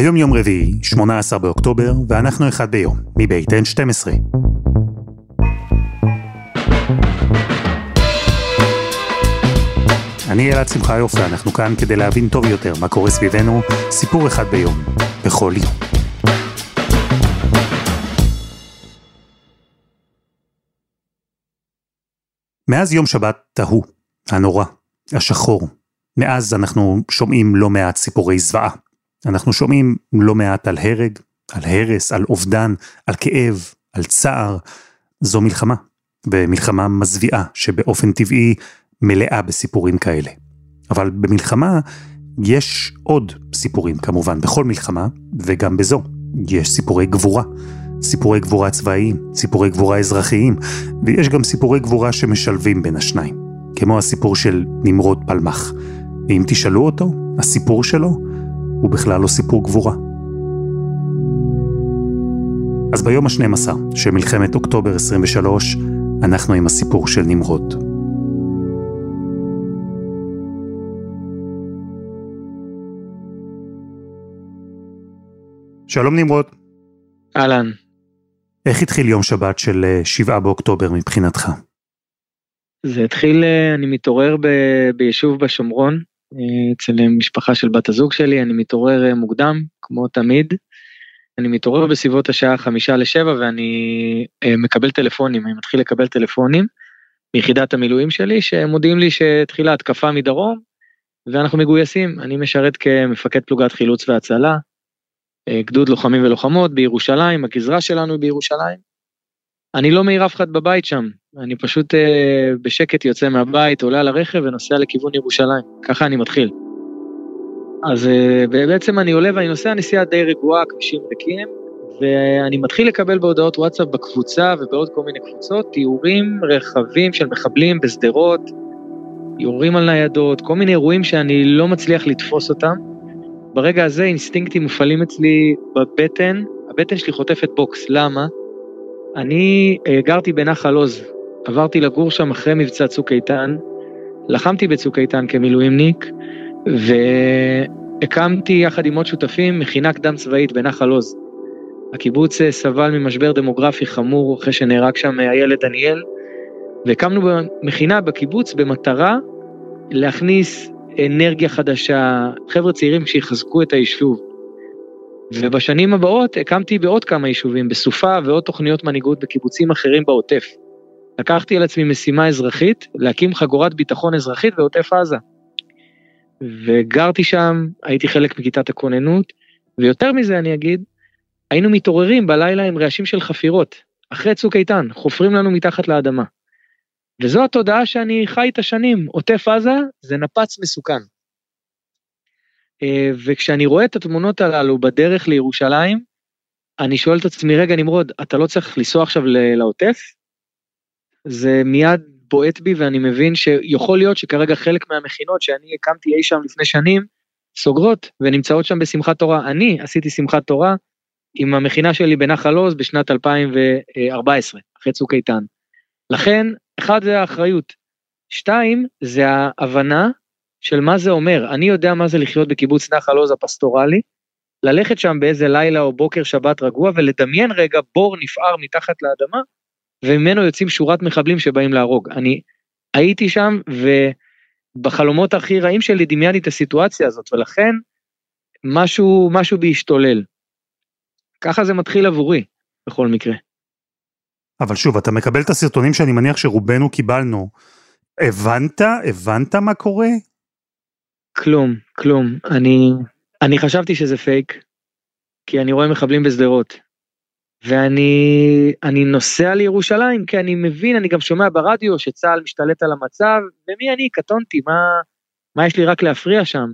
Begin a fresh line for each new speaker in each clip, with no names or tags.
היום יום רביעי, 18 באוקטובר, ואנחנו אחד ביום, מבית N12. אני אלעד שמחיוף ואנחנו כאן כדי להבין טוב יותר מה קורה סביבנו, סיפור אחד ביום, בכל יום. מאז יום שבת תהו, הנורא, השחור, מאז אנחנו שומעים לא מעט סיפורי זוועה. אנחנו שומעים לא מעט על הרג, על הרס, על אובדן, על כאב, על צער. זו מלחמה, ומלחמה מזוויעה שבאופן טבעי מלאה בסיפורים כאלה. אבל במלחמה יש עוד סיפורים כמובן, בכל מלחמה, וגם בזו. יש סיפורי גבורה, סיפורי גבורה צבאיים, סיפורי גבורה אזרחיים, ויש גם סיפורי גבורה שמשלבים בין השניים, כמו הסיפור של נמרוד פלמח. ואם תשאלו אותו, הסיפור שלו הוא בכלל לא סיפור גבורה. אז ביום ה-12 של מלחמת אוקטובר 23, אנחנו עם הסיפור של נמרוד. שלום נמרוד.
אהלן.
איך התחיל יום שבת של 7 באוקטובר מבחינתך?
זה התחיל, אה, אני מתעורר ב, ביישוב בשומרון, אה, אצל משפחה של בת הזוג שלי, אני מתעורר אה, מוקדם, כמו תמיד. אני מתעורר בסביבות השעה חמישה לשבע ואני מקבל טלפונים, אני מתחיל לקבל טלפונים מיחידת המילואים שלי שמודיעים לי שהתחילה התקפה מדרום ואנחנו מגויסים, אני משרת כמפקד פלוגת חילוץ והצלה, גדוד לוחמים ולוחמות בירושלים, הגזרה שלנו בירושלים. אני לא מעיר אף אחד בבית שם, אני פשוט אה, בשקט יוצא מהבית, עולה על הרכב ונוסע לכיוון ירושלים, ככה אני מתחיל. אז אה, בעצם אני עולה ואני נוסע נסיעה די רגועה, כבישים ריקים, ואני מתחיל לקבל בהודעות וואטסאפ בקבוצה ובעוד כל מיני קבוצות, תיאורים רחבים של מחבלים בשדרות, תיאורים על ניידות, כל מיני אירועים שאני לא מצליח לתפוס אותם. ברגע הזה אינסטינקטים מופעלים אצלי בבטן, הבטן שלי חוטפת בוקס, למה? אני אה, גרתי בנחל עוז, עברתי לגור שם אחרי מבצע צוק איתן, לחמתי בצוק איתן כמילואימניק, והקמתי יחד עם עוד שותפים מכינה קדם צבאית בנחל עוז. הקיבוץ אה, סבל ממשבר דמוגרפי חמור אחרי שנהרג שם אה, הילד דניאל, והקמנו מכינה בקיבוץ במטרה להכניס אנרגיה חדשה, חבר'ה צעירים שיחזקו את היישוב. ובשנים הבאות הקמתי בעוד כמה יישובים, בסופה ועוד תוכניות מנהיגות בקיבוצים אחרים בעוטף. לקחתי על עצמי משימה אזרחית, להקים חגורת ביטחון אזרחית בעוטף עזה. וגרתי שם, הייתי חלק מכיתת הכוננות, ויותר מזה אני אגיד, היינו מתעוררים בלילה עם רעשים של חפירות, אחרי צוק איתן, חופרים לנו מתחת לאדמה. וזו התודעה שאני חי את השנים, עוטף עזה זה נפץ מסוכן. אה, וכשאני רואה את התמונות הללו בדרך לירושלים, אני שואל את עצמי, רגע נמרוד, אתה לא צריך לנסוע עכשיו לעוטף? זה מיד בועט בי ואני מבין שיכול להיות שכרגע חלק מהמכינות שאני הקמתי אי שם לפני שנים, סוגרות ונמצאות שם בשמחת תורה. אני עשיתי שמחת תורה עם המכינה שלי בנחל עוז בשנת 2014, אחרי צוק איתן. לכן, אחד זה האחריות. שתיים, זה ההבנה של מה זה אומר. אני יודע מה זה לחיות בקיבוץ נחל עוז הפסטורלי, ללכת שם באיזה לילה או בוקר שבת רגוע ולדמיין רגע בור נפער מתחת לאדמה, וממנו יוצאים שורת מחבלים שבאים להרוג. אני הייתי שם ובחלומות הכי רעים שלי דמיינתי את הסיטואציה הזאת, ולכן משהו, משהו בי השתולל. ככה זה מתחיל עבורי, בכל מקרה.
אבל שוב, אתה מקבל את הסרטונים שאני מניח שרובנו קיבלנו. הבנת? הבנת מה קורה?
כלום, כלום. אני, אני חשבתי שזה פייק, כי אני רואה מחבלים בשדרות. ואני אני נוסע לירושלים כי אני מבין, אני גם שומע ברדיו שצה"ל משתלט על המצב, ומי אני, קטונתי, מה, מה יש לי רק להפריע שם?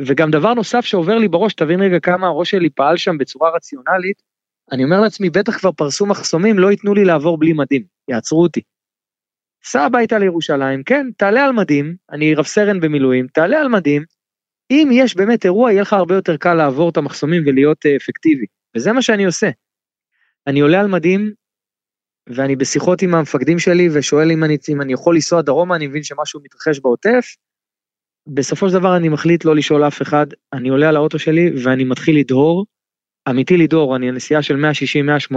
וגם דבר נוסף שעובר לי בראש, תבין רגע כמה הראש שלי פעל שם בצורה רציונלית, אני אומר לעצמי, בטח כבר פרסו מחסומים, לא ייתנו לי לעבור בלי מדים, יעצרו אותי. סע הביתה לירושלים, כן, תעלה על מדים, אני רב סרן במילואים, תעלה על מדים, אם יש באמת אירוע, יהיה לך הרבה יותר קל לעבור את המחסומים ולהיות אה, אפקטיבי, וזה מה שאני עושה. אני עולה על מדים, ואני בשיחות עם המפקדים שלי ושואל אם אני, אם אני יכול לנסוע דרומה, אני מבין שמשהו מתרחש בעוטף, בסופו של דבר אני מחליט לא לשאול אף אחד, אני עולה על האוטו שלי ואני מתחיל לדהור, אמיתי לדהור, אני הנסיעה של 160-180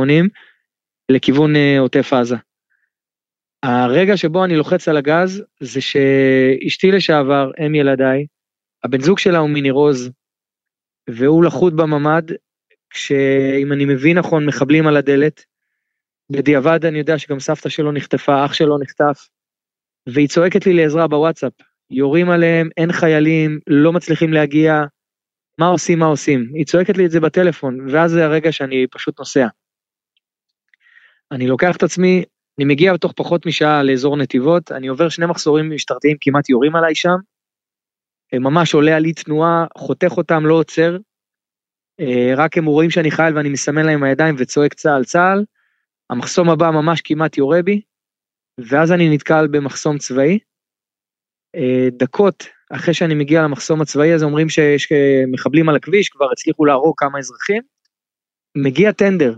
לכיוון uh, עוטף עזה. הרגע שבו אני לוחץ על הגז זה שאשתי לשעבר, אם ילדיי, הבן זוג שלה הוא מניר והוא לחוד בממ"ד, כשאם אני מבין נכון מחבלים על הדלת, בדיעבד אני יודע שגם סבתא שלו נחטפה, אח שלו נחטף, והיא צועקת לי לעזרה בוואטסאפ, יורים עליהם, אין חיילים, לא מצליחים להגיע, מה עושים, מה עושים? היא צועקת לי את זה בטלפון, ואז זה הרגע שאני פשוט נוסע. אני לוקח את עצמי, אני מגיע בתוך פחות משעה לאזור נתיבות, אני עובר שני מחסורים משטרתיים, כמעט יורים עליי שם, ממש עולה על אי תנועה, חותך אותם, לא עוצר, אה, רק הם רואים שאני חייל ואני מסמן להם הידיים וצועק צה"ל צה"ל, המחסום הבא ממש כמעט יורה בי, ואז אני נתקל במחסום צבאי. אה, דקות אחרי שאני מגיע למחסום הצבאי הזה אומרים שיש מחבלים על הכביש, כבר הצליחו להרוג כמה אזרחים. מגיע טנדר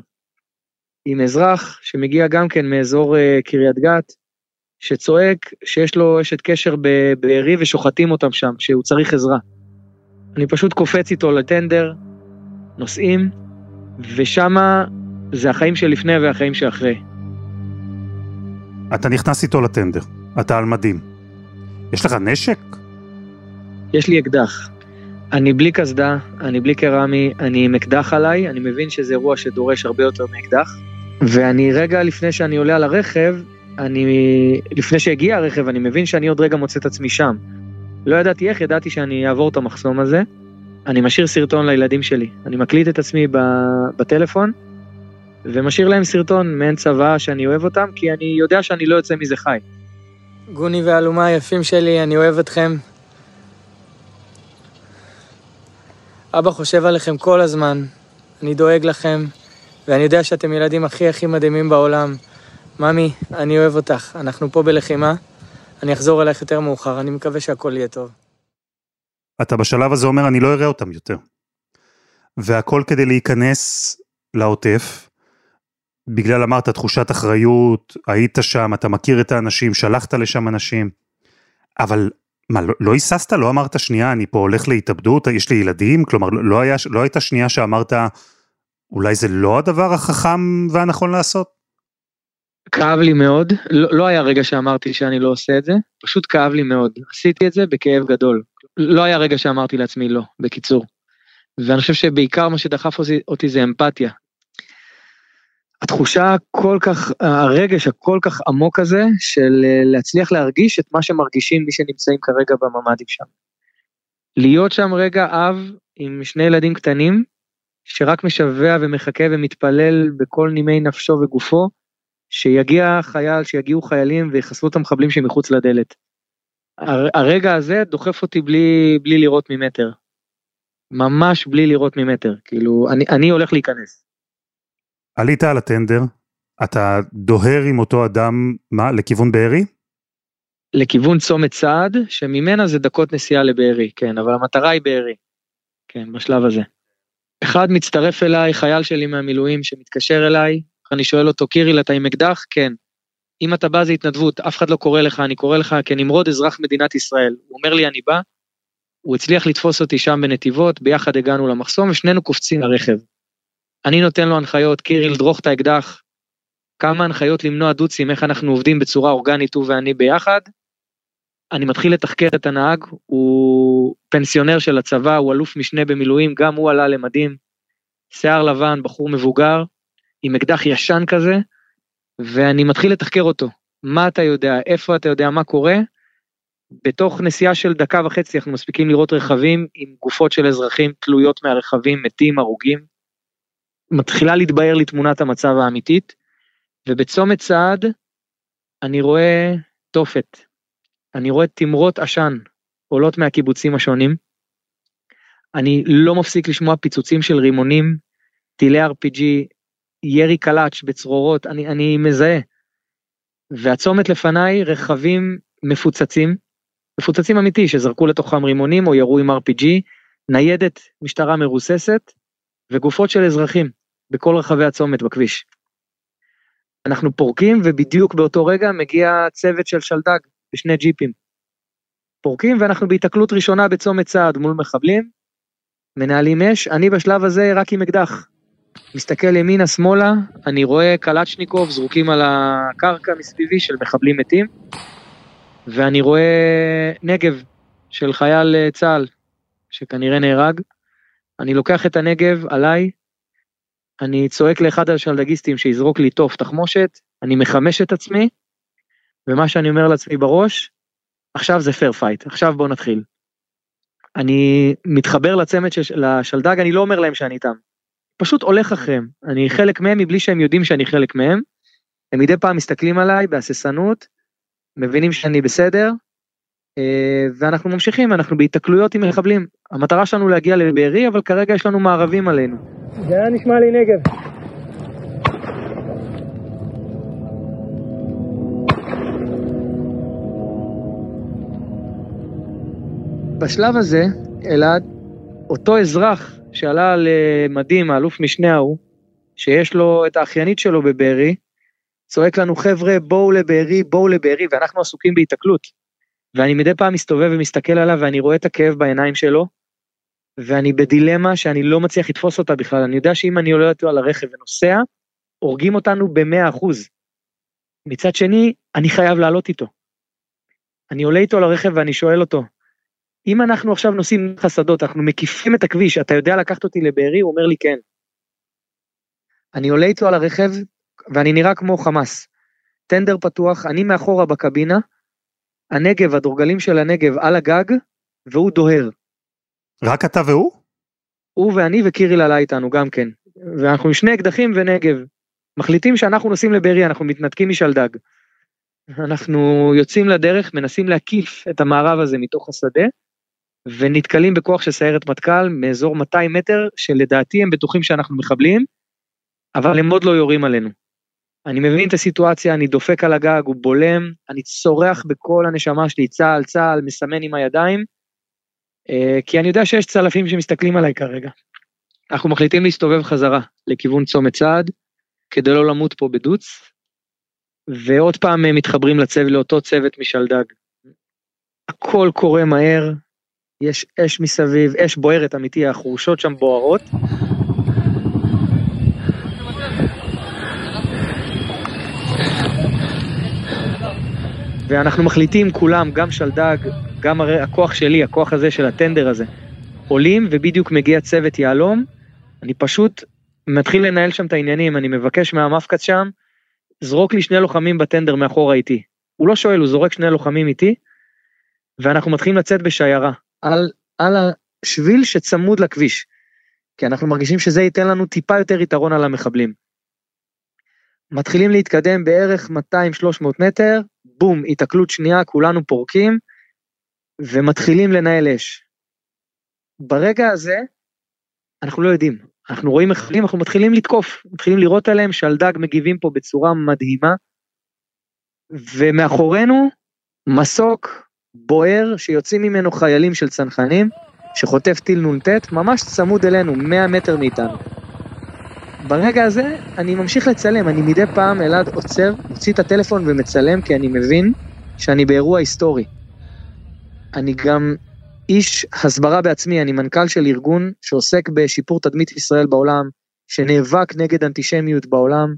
עם אזרח שמגיע גם כן מאזור אה, קריית גת, שצועק שיש לו אשת קשר בבארי ושוחטים אותם שם, שהוא צריך עזרה. אני פשוט קופץ איתו לטנדר, נוסעים, ושמה זה החיים שלפני והחיים שאחרי.
אתה נכנס איתו לטנדר, אתה על מדים. יש לך נשק?
יש לי אקדח. אני בלי קסדה, אני בלי קרמי, אני עם אקדח עליי, אני מבין שזה אירוע שדורש הרבה יותר מאקדח. ואני רגע לפני שאני עולה על הרכב, אני, לפני שהגיע הרכב, אני מבין שאני עוד רגע מוצא את עצמי שם. לא ידעתי איך, ידעתי שאני אעבור את המחסום הזה. אני משאיר סרטון לילדים שלי. אני מקליט את עצמי בטלפון, ומשאיר להם סרטון מעין צבא שאני אוהב אותם, כי אני יודע שאני לא יוצא מזה חי. גוני ואלומה היפים שלי, אני אוהב אתכם. אבא חושב עליכם כל הזמן, אני דואג לכם, ואני יודע שאתם ילדים הכי הכי מדהימים בעולם. ממי, אני אוהב אותך, אנחנו פה בלחימה, אני אחזור אלייך יותר מאוחר, אני מקווה שהכל יהיה טוב.
אתה בשלב הזה אומר, אני לא אראה אותם יותר. והכל כדי להיכנס לעוטף, בגלל אמרת תחושת אחריות, היית שם, אתה מכיר את האנשים, שלחת לשם אנשים, אבל מה, לא, לא היססת? לא אמרת שנייה, אני פה הולך להתאבדות, יש לי ילדים? כלומר, לא, היה, לא הייתה שנייה שאמרת, אולי זה לא הדבר החכם והנכון לעשות?
כאב לי מאוד, לא, לא היה רגע שאמרתי שאני לא עושה את זה, פשוט כאב לי מאוד. עשיתי את זה בכאב גדול. לא היה רגע שאמרתי לעצמי לא, בקיצור. ואני חושב שבעיקר מה שדחף אותי זה אמפתיה. התחושה הכל כך, הרגש הכל כך עמוק הזה של אה, להצליח להרגיש את מה שמרגישים מי שנמצאים כרגע בממ"דים שם. להיות שם רגע אב עם שני ילדים קטנים, שרק משווע ומחכה ומתפלל בכל נימי נפשו וגופו, שיגיע חייל, שיגיעו חיילים ויחסלו את המחבלים שמחוץ לדלת. הרגע הזה דוחף אותי בלי, בלי לראות ממטר. ממש בלי לראות ממטר, כאילו, אני, אני הולך להיכנס.
עלית על הטנדר, אתה דוהר עם אותו אדם, מה, לכיוון בארי?
לכיוון צומת סעד, שממנה זה דקות נסיעה לבארי, כן, אבל המטרה היא בארי. כן, בשלב הזה. אחד מצטרף אליי, חייל שלי מהמילואים שמתקשר אליי, אני שואל אותו, קיריל, אתה עם אקדח? כן. אם אתה בא זה התנדבות, אף אחד לא קורא לך, אני קורא לך כנמרוד אזרח מדינת ישראל. הוא אומר לי, אני בא, הוא הצליח לתפוס אותי שם בנתיבות, ביחד הגענו למחסום ושנינו קופצים לרכב. אני נותן לו הנחיות, קיריל, דרוך את האקדח, כמה הנחיות למנוע דוצים, איך אנחנו עובדים בצורה אורגנית הוא ואני ביחד. אני מתחיל לתחקר את הנהג, הוא פנסיונר של הצבא, הוא אלוף משנה במילואים, גם הוא עלה למדים, שיער לבן, בחור מבוגר, עם אקדח ישן כזה, ואני מתחיל לתחקר אותו. מה אתה יודע, איפה אתה יודע, מה קורה. בתוך נסיעה של דקה וחצי אנחנו מספיקים לראות רכבים עם גופות של אזרחים תלויות מהרכבים, מתים, הרוגים. מתחילה להתבהר לי תמונת המצב האמיתית, ובצומת צעד אני רואה תופת. אני רואה תמרות עשן עולות מהקיבוצים השונים. אני לא מפסיק לשמוע פיצוצים של רימונים, טילי RPG, ירי קלאץ' בצרורות, אני, אני מזהה. והצומת לפניי רכבים מפוצצים, מפוצצים אמיתי, שזרקו לתוכם רימונים או ירו עם RPG, ניידת משטרה מרוססת, וגופות של אזרחים בכל רחבי הצומת בכביש. אנחנו פורקים ובדיוק באותו רגע מגיע צוות של שלדג בשני ג'יפים. פורקים ואנחנו בהיתקלות ראשונה בצומת צעד מול מחבלים, מנהלים אש, אני בשלב הזה רק עם אקדח. מסתכל ימינה שמאלה, אני רואה קלצ'ניקוב זרוקים על הקרקע מסביבי של מחבלים מתים, ואני רואה נגב של חייל אה, צה"ל שכנראה נהרג. אני לוקח את הנגב עליי, אני צועק לאחד השלדגיסטים שיזרוק לי תוף תחמושת, אני מחמש את עצמי, ומה שאני אומר לעצמי בראש, עכשיו זה fair fight, עכשיו בוא נתחיל. אני מתחבר לצמד של השלדג, אני לא אומר להם שאני איתם. פשוט הולך אחריהם. אני חלק מהם מבלי שהם יודעים שאני חלק מהם. הם מדי פעם מסתכלים עליי בהססנות, מבינים שאני בסדר, אה, ואנחנו ממשיכים, אנחנו בהיתקלויות עם מחבלים. המטרה שלנו להגיע לבארי, אבל כרגע יש לנו מערבים עלינו.
זה היה נשמע לי נגב.
בשלב הזה, אלעד, אותו אזרח שעלה למדים, האלוף משנה ההוא, שיש לו את האחיינית שלו בבארי, צועק לנו חבר'ה בואו לבארי, בואו לבארי, ואנחנו עסוקים בהיתקלות. ואני מדי פעם מסתובב ומסתכל עליו ואני רואה את הכאב בעיניים שלו, ואני בדילמה שאני לא מצליח לתפוס אותה בכלל, אני יודע שאם אני עולה אותו על הרכב ונוסע, הורגים אותנו במאה אחוז. מצד שני, אני חייב לעלות איתו. אני עולה איתו לרכב ואני שואל אותו, אם אנחנו עכשיו נוסעים חסדות, אנחנו מקיפים את הכביש, אתה יודע לקחת אותי לבארי? הוא אומר לי כן. אני עולה איתו על הרכב, ואני נראה כמו חמאס. טנדר פתוח, אני מאחורה בקבינה, הנגב, הדורגלים של הנגב על הגג, והוא דוהר.
רק אתה והוא?
הוא ואני וקיריל עלה איתנו גם כן. ואנחנו עם שני אקדחים ונגב. מחליטים שאנחנו נוסעים לבארי, אנחנו מתנתקים משלדג. אנחנו יוצאים לדרך, מנסים להקיף את המערב הזה מתוך השדה, ונתקלים בכוח של סיירת מטכ"ל מאזור 200 מטר, שלדעתי הם בטוחים שאנחנו מחבלים, אבל הם עוד לא יורים עלינו. אני מבין את הסיטואציה, אני דופק על הגג, הוא בולם, אני צורח בכל הנשמה שלי, צה"ל, צה"ל, מסמן עם הידיים, אה, כי אני יודע שיש צלפים שמסתכלים עליי כרגע. אנחנו מחליטים להסתובב חזרה לכיוון צומת צעד, כדי לא למות פה בדוץ, ועוד פעם מתחברים לצוות, לאותו צוות משלדג. הכל קורה מהר, יש אש מסביב, אש בוערת אמיתי, החורשות שם בוערות. ואנחנו מחליטים כולם, גם שלדג, גם הרי הכוח שלי, הכוח הזה של הטנדר הזה, עולים ובדיוק מגיע צוות יהלום, אני פשוט מתחיל לנהל שם את העניינים, אני מבקש מהמפקץ שם, זרוק לי שני לוחמים בטנדר מאחורה איתי. הוא לא שואל, הוא זורק שני לוחמים איתי, ואנחנו מתחילים לצאת בשיירה. על, על השביל שצמוד לכביש. כי אנחנו מרגישים שזה ייתן לנו טיפה יותר יתרון על המחבלים. מתחילים להתקדם בערך 200-300 מטר, בום, התקלות שנייה, כולנו פורקים, ומתחילים לנהל אש. ברגע הזה, אנחנו לא יודעים. אנחנו רואים מחבלים, אנחנו מתחילים לתקוף, מתחילים לראות עליהם שלדג מגיבים פה בצורה מדהימה, ומאחורינו מסוק בוער שיוצאים ממנו חיילים של צנחנים, שחוטף טיל נ"ט, ממש צמוד אלינו, 100 מטר מאיתנו. ברגע הזה אני ממשיך לצלם, אני מדי פעם אלעד עוצר, מוציא את הטלפון ומצלם כי אני מבין שאני באירוע היסטורי. אני גם איש הסברה בעצמי, אני מנכ"ל של ארגון שעוסק בשיפור תדמית ישראל בעולם, שנאבק נגד אנטישמיות בעולם,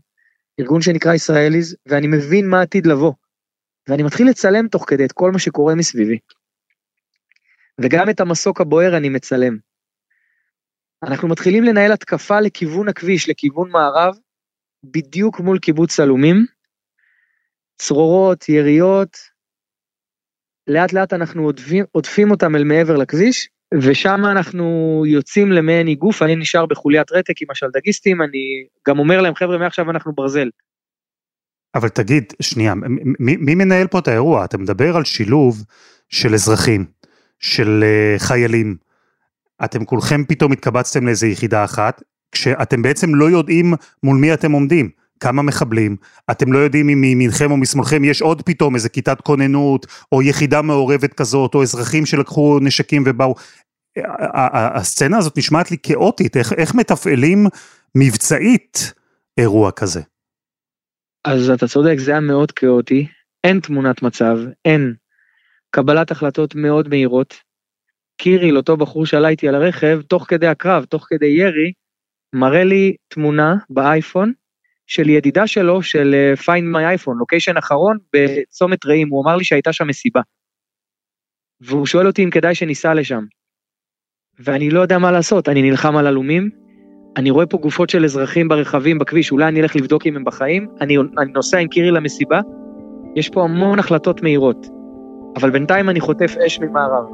ארגון שנקרא ישראליז, ואני מבין מה עתיד לבוא. ואני מתחיל לצלם תוך כדי את כל מה שקורה מסביבי. וגם את המסוק הבוער אני מצלם. אנחנו מתחילים לנהל התקפה לכיוון הכביש, לכיוון מערב, בדיוק מול קיבוץ סלומים. צרורות, יריות, לאט לאט אנחנו עודפים, עודפים אותם אל מעבר לכביש, ושם אנחנו יוצאים למעין איגוף, אני נשאר בחוליית רתק עם השלדגיסטים, אני גם אומר להם, חבר'ה, מעכשיו אנחנו ברזל.
אבל תגיד, שנייה, מי, מי מנהל פה את האירוע? אתה מדבר על שילוב של אזרחים, של uh, חיילים. אתם כולכם פתאום התקבצתם לאיזה יחידה אחת, כשאתם בעצם לא יודעים מול מי אתם עומדים. כמה מחבלים, אתם לא יודעים אם מימינכם או משמאלכם יש עוד פתאום איזה כיתת כוננות, או יחידה מעורבת כזאת, או אזרחים שלקחו נשקים ובאו. הסצנה הזאת נשמעת לי כאוטית, איך, איך מתפעלים מבצעית אירוע כזה?
אז אתה צודק, זה היה מאוד כאוטי, אין תמונת מצב, אין. קבלת החלטות מאוד מהירות. קיריל, אותו בחור שעלה איתי על הרכב, תוך כדי הקרב, תוך כדי ירי, מראה לי תמונה באייפון של ידידה שלו של אה, find iPhone, לוקיישן אחרון בצומת רעים, הוא אמר לי שהייתה שם מסיבה. והוא שואל אותי אם כדאי שניסע לשם. ואני לא יודע מה לעשות, אני נלחם על עלומים, אני רואה פה גופות של אזרחים ברכבים בכביש, אולי אני אלך לבדוק אם הם בחיים, אני, אני נוסע עם קירי למסיבה, יש פה המון החלטות מהירות, אבל בינתיים אני חוטף אש ממערב.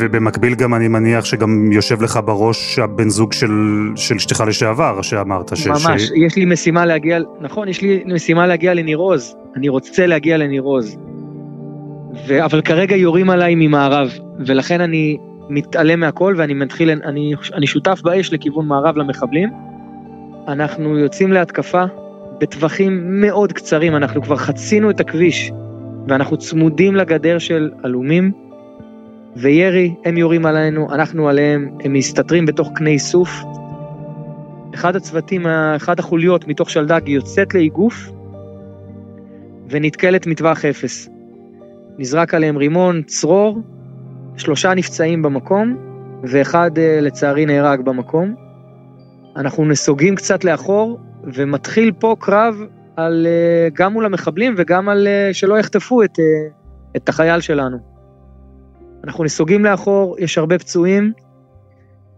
ובמקביל גם אני מניח שגם יושב לך בראש הבן זוג של, של אשתך לשעבר, שאמרת. ש,
ממש,
ש...
יש לי משימה להגיע, נכון, יש לי משימה להגיע לניר עוז, אני רוצה להגיע לניר עוז. ו... אבל כרגע יורים עליי ממערב, ולכן אני מתעלם מהכל ואני מתחיל, אני, אני שותף באש לכיוון מערב למחבלים. אנחנו יוצאים להתקפה בטווחים מאוד קצרים, אנחנו כבר חצינו את הכביש ואנחנו צמודים לגדר של עלומים. וירי, הם יורים עלינו, אנחנו עליהם, הם מסתתרים בתוך קני סוף. אחד הצוותים, אחד החוליות מתוך שלדג יוצאת לאיגוף ונתקלת מטווח אפס. נזרק עליהם רימון, צרור, שלושה נפצעים במקום ואחד אה, לצערי נהרג במקום. אנחנו נסוגים קצת לאחור ומתחיל פה קרב על, אה, גם מול המחבלים וגם על אה, שלא יחטפו את, את החייל שלנו. אנחנו נסוגים לאחור, יש הרבה פצועים,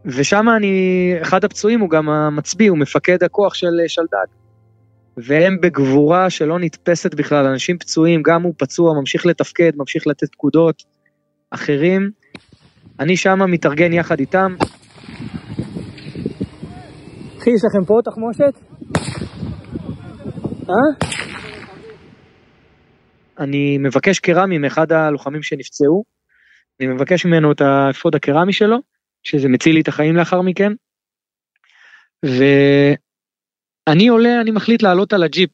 ושם אני, אחד הפצועים הוא גם המצביא, הוא מפקד הכוח של שלדג. והם בגבורה שלא נתפסת בכלל, אנשים פצועים, גם הוא פצוע, ממשיך לתפקד, ממשיך לתת פקודות, אחרים. אני שם מתארגן יחד איתם.
אחי, יש לכם פה תחמושת? אה?
אני מבקש קרמי מאחד הלוחמים שנפצעו, אני מבקש ממנו את האפוד הקרמי שלו, שזה מציל לי את החיים לאחר מכן. ואני עולה, אני מחליט לעלות על הג'יפ.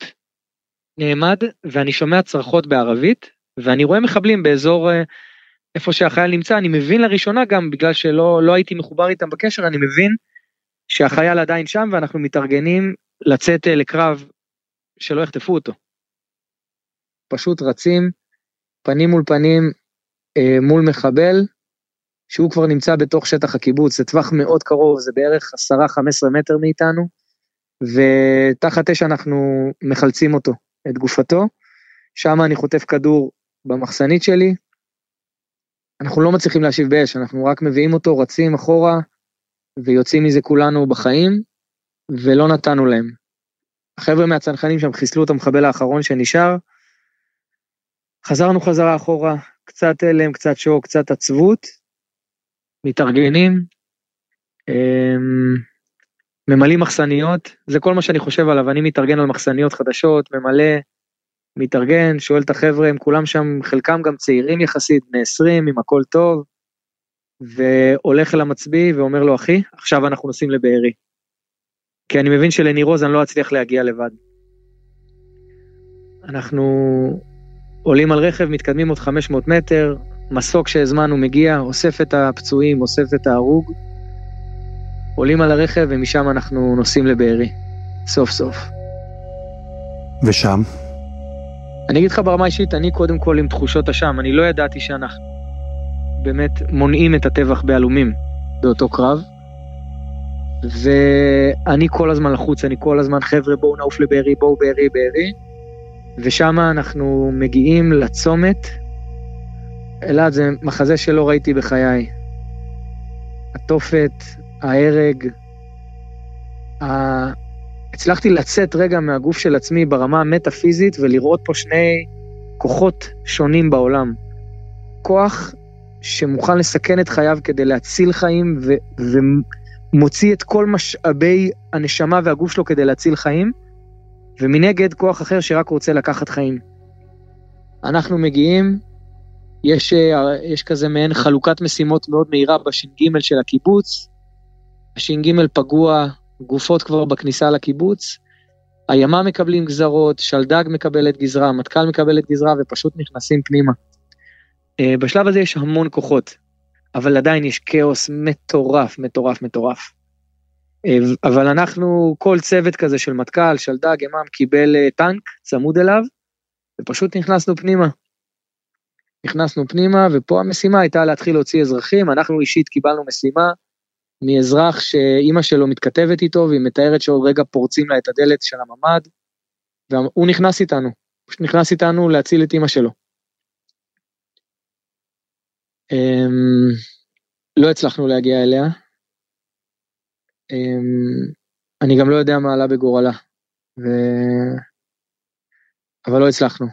נעמד, ואני שומע צרחות בערבית, ואני רואה מחבלים באזור אה, איפה שהחייל נמצא, אני מבין לראשונה גם, בגלל שלא לא הייתי מחובר איתם בקשר, אני מבין שהחייל עדיין שם ואנחנו מתארגנים לצאת אה, לקרב שלא יחטפו אותו. פשוט רצים, פנים מול פנים, אה, מול מחבל שהוא כבר נמצא בתוך שטח הקיבוץ, זה טווח מאוד קרוב, זה בערך 10-15 מטר מאיתנו, ותחת אש אנחנו מחלצים אותו, את גופתו, שם אני חוטף כדור במחסנית שלי, אנחנו לא מצליחים להשיב באש, אנחנו רק מביאים אותו, רצים אחורה, ויוצאים מזה כולנו בחיים, ולא נתנו להם. החבר'ה מהצנחנים שם חיסלו את המחבל האחרון שנשאר, חזרנו חזרה אחורה, קצת הלם, קצת שוק, קצת עצבות, מתארגנים, אמ, ממלאים מחסניות, זה כל מה שאני חושב עליו, אני מתארגן על מחסניות חדשות, ממלא, מתארגן, שואל את החבר'ה, הם כולם שם, חלקם גם צעירים יחסית, בני 20, עם הכל טוב, והולך אל המצביא ואומר לו, אחי, עכשיו אנחנו נוסעים לבארי. כי אני מבין שלניר עוז אני לא אצליח להגיע לבד. אנחנו עולים על רכב, מתקדמים עוד 500 מטר, מסוק שהזמנו מגיע, אוסף את הפצועים, אוסף את ההרוג, עולים על הרכב ומשם אנחנו נוסעים לבארי, סוף סוף.
ושם?
אני אגיד לך ברמה אישית, אני קודם כל עם תחושות אשם, אני לא ידעתי שאנחנו באמת מונעים את הטבח בעלומים באותו קרב. ואני כל הזמן לחוץ, אני כל הזמן, חבר'ה בואו נעוף לבארי, בואו בארי, בארי. ושם אנחנו מגיעים לצומת. אלעד זה מחזה שלא ראיתי בחיי. התופת, ההרג. הצלחתי לצאת רגע מהגוף של עצמי ברמה המטאפיזית ולראות פה שני כוחות שונים בעולם. כוח שמוכן לסכן את חייו כדי להציל חיים ו... ומוציא את כל משאבי הנשמה והגוף שלו כדי להציל חיים, ומנגד כוח אחר שרק רוצה לקחת חיים. אנחנו מגיעים, יש, יש כזה מעין חלוקת משימות מאוד מהירה בש"ג של הקיבוץ, הש"ג פגוע, גופות כבר בכניסה לקיבוץ, הימה מקבלים גזרות, שלדג מקבלת גזרה, מטכ"ל מקבלת גזרה ופשוט נכנסים פנימה. אה, בשלב הזה יש המון כוחות, אבל עדיין יש כאוס מטורף, מטורף, מטורף. אה, אבל אנחנו, כל צוות כזה של מטכ"ל, שלדג, ימ"מ, קיבל אה, טנק צמוד אליו, ופשוט נכנסנו פנימה. נכנסנו פנימה, ופה המשימה הייתה להתחיל להוציא אזרחים, אנחנו אישית קיבלנו משימה מאזרח שאימא שלו מתכתבת איתו, והיא מתארת שעוד רגע פורצים לה את הדלת של הממ"ד, והוא נכנס איתנו, פשוט נכנס איתנו להציל את אימא שלו. אמ, לא הצלחנו להגיע אליה. אמ, אני גם לא יודע מה עלה בגורלה, ו... אבל לא הצלחנו.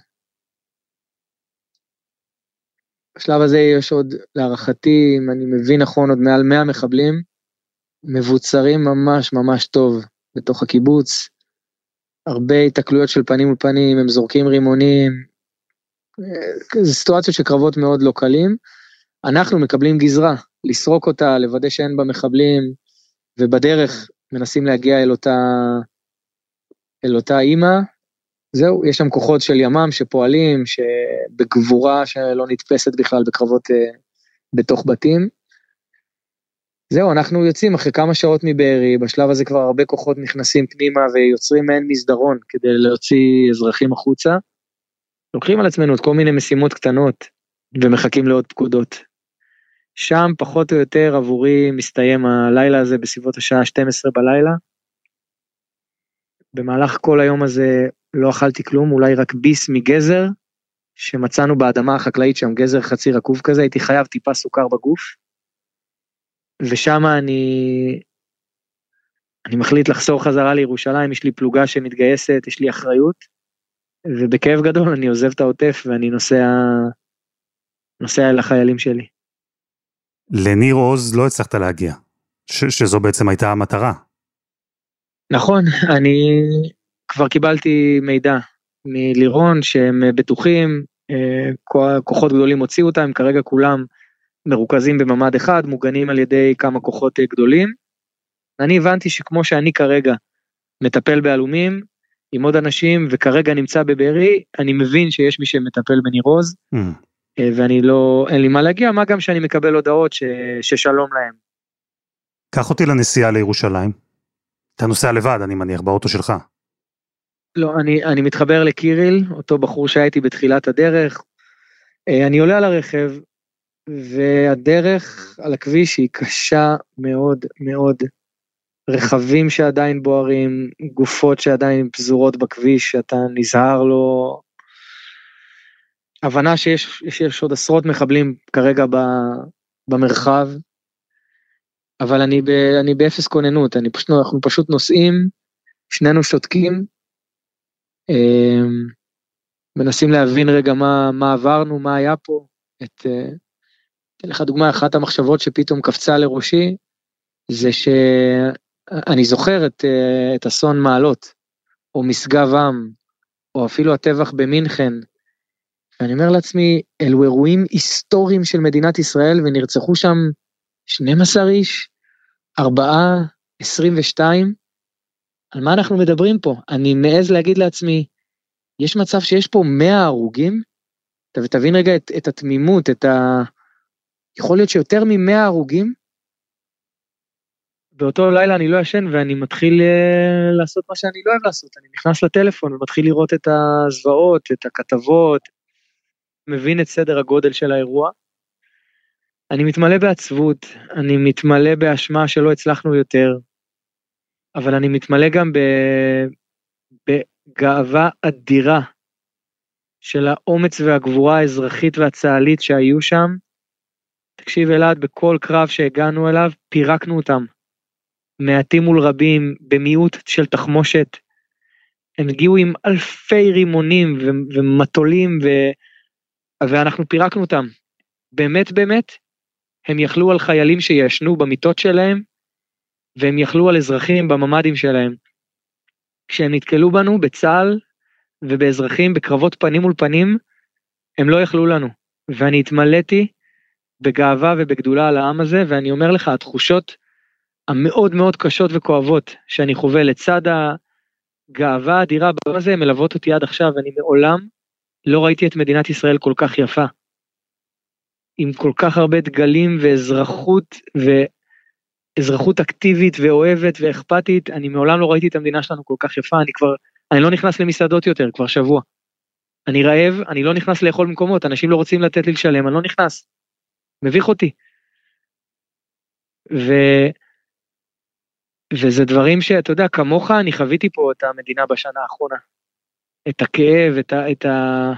בשלב הזה יש עוד, להערכתי, אם אני מבין נכון, עוד מעל 100 מחבלים מבוצרים ממש ממש טוב בתוך הקיבוץ. הרבה התקלויות של פנים מול פנים, הם זורקים רימונים, זה סיטואציות של קרבות מאוד לא קלים. אנחנו מקבלים גזרה, לסרוק אותה, לוודא שאין בה מחבלים, ובדרך מנסים להגיע אל אותה, אל אותה אימא. זהו, יש שם כוחות של ימ"מ שפועלים, שבגבורה שלא נתפסת בכלל בקרבות uh, בתוך בתים. זהו, אנחנו יוצאים אחרי כמה שעות מבארי, בשלב הזה כבר הרבה כוחות נכנסים פנימה ויוצרים מעין מסדרון כדי להוציא אזרחים החוצה. לוקחים על עצמנו את כל מיני משימות קטנות ומחכים לעוד פקודות. שם פחות או יותר עבורי מסתיים הלילה הזה בסביבות השעה 12 בלילה. במהלך כל היום הזה לא אכלתי כלום, אולי רק ביס מגזר שמצאנו באדמה החקלאית שם, גזר חצי רקוב כזה, הייתי חייב טיפה סוכר בגוף. ושם אני, אני מחליט לחזור חזרה לירושלים, יש לי פלוגה שמתגייסת, יש לי אחריות, ובכאב גדול אני עוזב את העוטף ואני נוסע, נוסע אל החיילים שלי.
לניר עוז לא הצלחת להגיע, ש- שזו בעצם הייתה המטרה.
נכון, אני כבר קיבלתי מידע מלירון שהם בטוחים, אה, כוחות גדולים הוציאו אותם, כרגע כולם מרוכזים בממ"ד אחד, מוגנים על ידי כמה כוחות אה, גדולים. אני הבנתי שכמו שאני כרגע מטפל בעלומים עם עוד אנשים וכרגע נמצא בבארי, אני מבין שיש מי שמטפל בניר עוז. Mm. אה, ואני לא, אין לי מה להגיע, מה גם שאני מקבל הודעות ש, ששלום להם.
קח אותי לנסיעה לירושלים. אתה נוסע לבד, אני מניח, באוטו שלך.
לא, אני, אני מתחבר לקיריל, אותו בחור שהיה איתי בתחילת הדרך. אה, אני עולה על הרכב, והדרך על הכביש היא קשה מאוד מאוד. רכבים שעדיין בוערים, גופות שעדיין פזורות בכביש, שאתה נזהר לו, הבנה שיש שיש עוד עשרות מחבלים כרגע ב, במרחב, אבל אני, ב, אני באפס כוננות, אני פשוט, אנחנו פשוט נוסעים, שנינו שותקים, אה, מנסים להבין רגע מה, מה עברנו, מה היה פה. את, אה, אתן לך דוגמה, אחת המחשבות שפתאום קפצה לראשי, זה שאני זוכר את, אה, את אסון מעלות, או משגב עם, או אפילו הטבח במינכן, ואני אומר לעצמי, אלו אירועים היסטוריים של מדינת ישראל ונרצחו שם 12 איש, 4, 22, על מה אנחנו מדברים פה? אני מעז להגיד לעצמי, יש מצב שיש פה 100 הרוגים? ותבין רגע את, את התמימות, את ה... יכול להיות שיותר מ-100 הרוגים? באותו לילה אני לא ישן ואני מתחיל uh, לעשות מה שאני לא אוהב לעשות, אני נכנס לטלפון ומתחיל לראות את הזוועות, את הכתבות, מבין את סדר הגודל של האירוע. אני מתמלא בעצבות, אני מתמלא באשמה שלא הצלחנו יותר, אבל אני מתמלא גם ב... בגאווה אדירה של האומץ והגבורה האזרחית והצה"לית שהיו שם. תקשיב אלעד, בכל קרב שהגענו אליו, פירקנו אותם. מעטים מול רבים, במיעוט של תחמושת. הם הגיעו עם אלפי רימונים ומטולים ו... ואנחנו פירקנו אותם. באמת באמת, הם יכלו על חיילים שישנו במיטות שלהם, והם יכלו על אזרחים בממ"דים שלהם. כשהם נתקלו בנו בצה"ל ובאזרחים בקרבות פנים מול פנים, הם לא יכלו לנו. ואני התמלאתי בגאווה ובגדולה על העם הזה, ואני אומר לך, התחושות המאוד מאוד קשות וכואבות שאני חווה לצד הגאווה האדירה בעם הזה, מלוות אותי עד עכשיו, ואני מעולם לא ראיתי את מדינת ישראל כל כך יפה. עם כל כך הרבה דגלים ואזרחות ואזרחות אקטיבית ואוהבת ואכפתית, אני מעולם לא ראיתי את המדינה שלנו כל כך יפה, אני כבר, אני לא נכנס למסעדות יותר, כבר שבוע. אני רעב, אני לא נכנס לאכול במקומות, אנשים לא רוצים לתת לי לשלם, אני לא נכנס. מביך אותי. ו... וזה דברים שאתה יודע, כמוך אני חוויתי פה את המדינה בשנה האחרונה. את הכאב, את, ה... את, ה...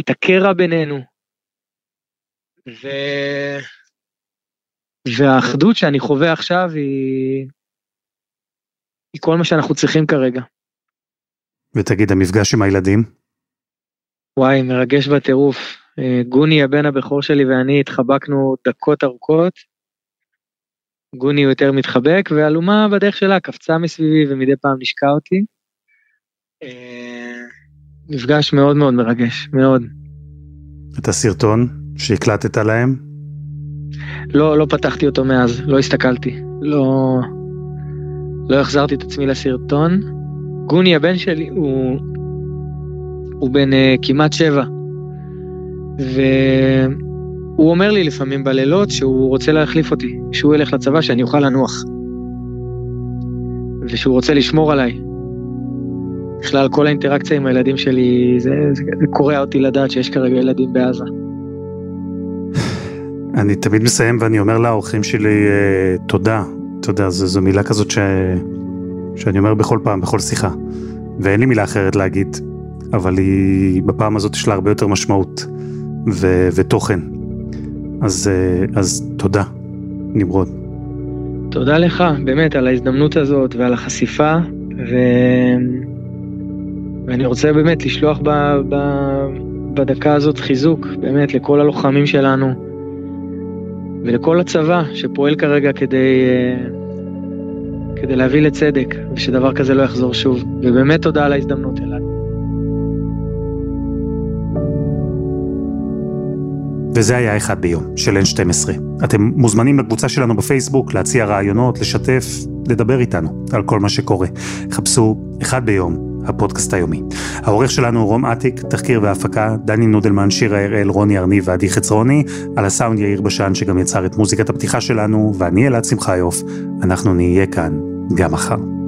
את הקרע בינינו. ו... והאחדות שאני חווה עכשיו היא... היא כל מה שאנחנו צריכים כרגע.
ותגיד, המפגש עם הילדים?
וואי, מרגש בטירוף. אה, גוני, הבן הבכור שלי ואני התחבקנו דקות ארוכות. גוני יותר מתחבק, ואלומה בדרך שלה קפצה מסביבי ומדי פעם נשקע אותי. אה, מפגש מאוד מאוד מרגש, מאוד.
את הסרטון שהקלטת להם?
לא, לא פתחתי אותו מאז, לא הסתכלתי. לא, לא החזרתי את עצמי לסרטון. גוני הבן שלי הוא, הוא בן uh, כמעט שבע. והוא אומר לי לפעמים בלילות שהוא רוצה להחליף אותי, שהוא ילך לצבא שאני אוכל לנוח. ושהוא רוצה לשמור עליי. בכלל כל האינטראקציה עם הילדים שלי, זה, זה, זה קורע אותי לדעת שיש כרגע ילדים בעזה.
אני תמיד מסיים ואני אומר לאורחים שלי אה, תודה, תודה, זו, זו מילה כזאת ש... שאני אומר בכל פעם, בכל שיחה. ואין לי מילה אחרת להגיד, אבל היא, בפעם הזאת יש לה הרבה יותר משמעות ו... ותוכן. אז, אה, אז תודה, נמרוד.
תודה לך, באמת, על ההזדמנות הזאת ועל החשיפה, ו... ואני רוצה באמת לשלוח ב... ב... בדקה הזאת חיזוק, באמת, לכל הלוחמים שלנו, ולכל הצבא שפועל כרגע כדי, אה, כדי להביא לצדק, ושדבר כזה לא יחזור שוב. ובאמת תודה על ההזדמנות אלעד.
וזה היה אחד ביום של N12. אתם מוזמנים לקבוצה שלנו בפייסבוק להציע רעיונות, לשתף, לדבר איתנו על כל מה שקורה. חפשו אחד ביום הפודקאסט היומי. העורך שלנו הוא רום אטיק, תחקיר והפקה, דני נודלמן, שירה הראל, רוני ארניב ועדי חצרוני, על הסאונד יאיר בשן שגם יצר את מוזיקת הפתיחה שלנו, ואני אלעד שמחיוף, אנחנו נהיה כאן גם מחר.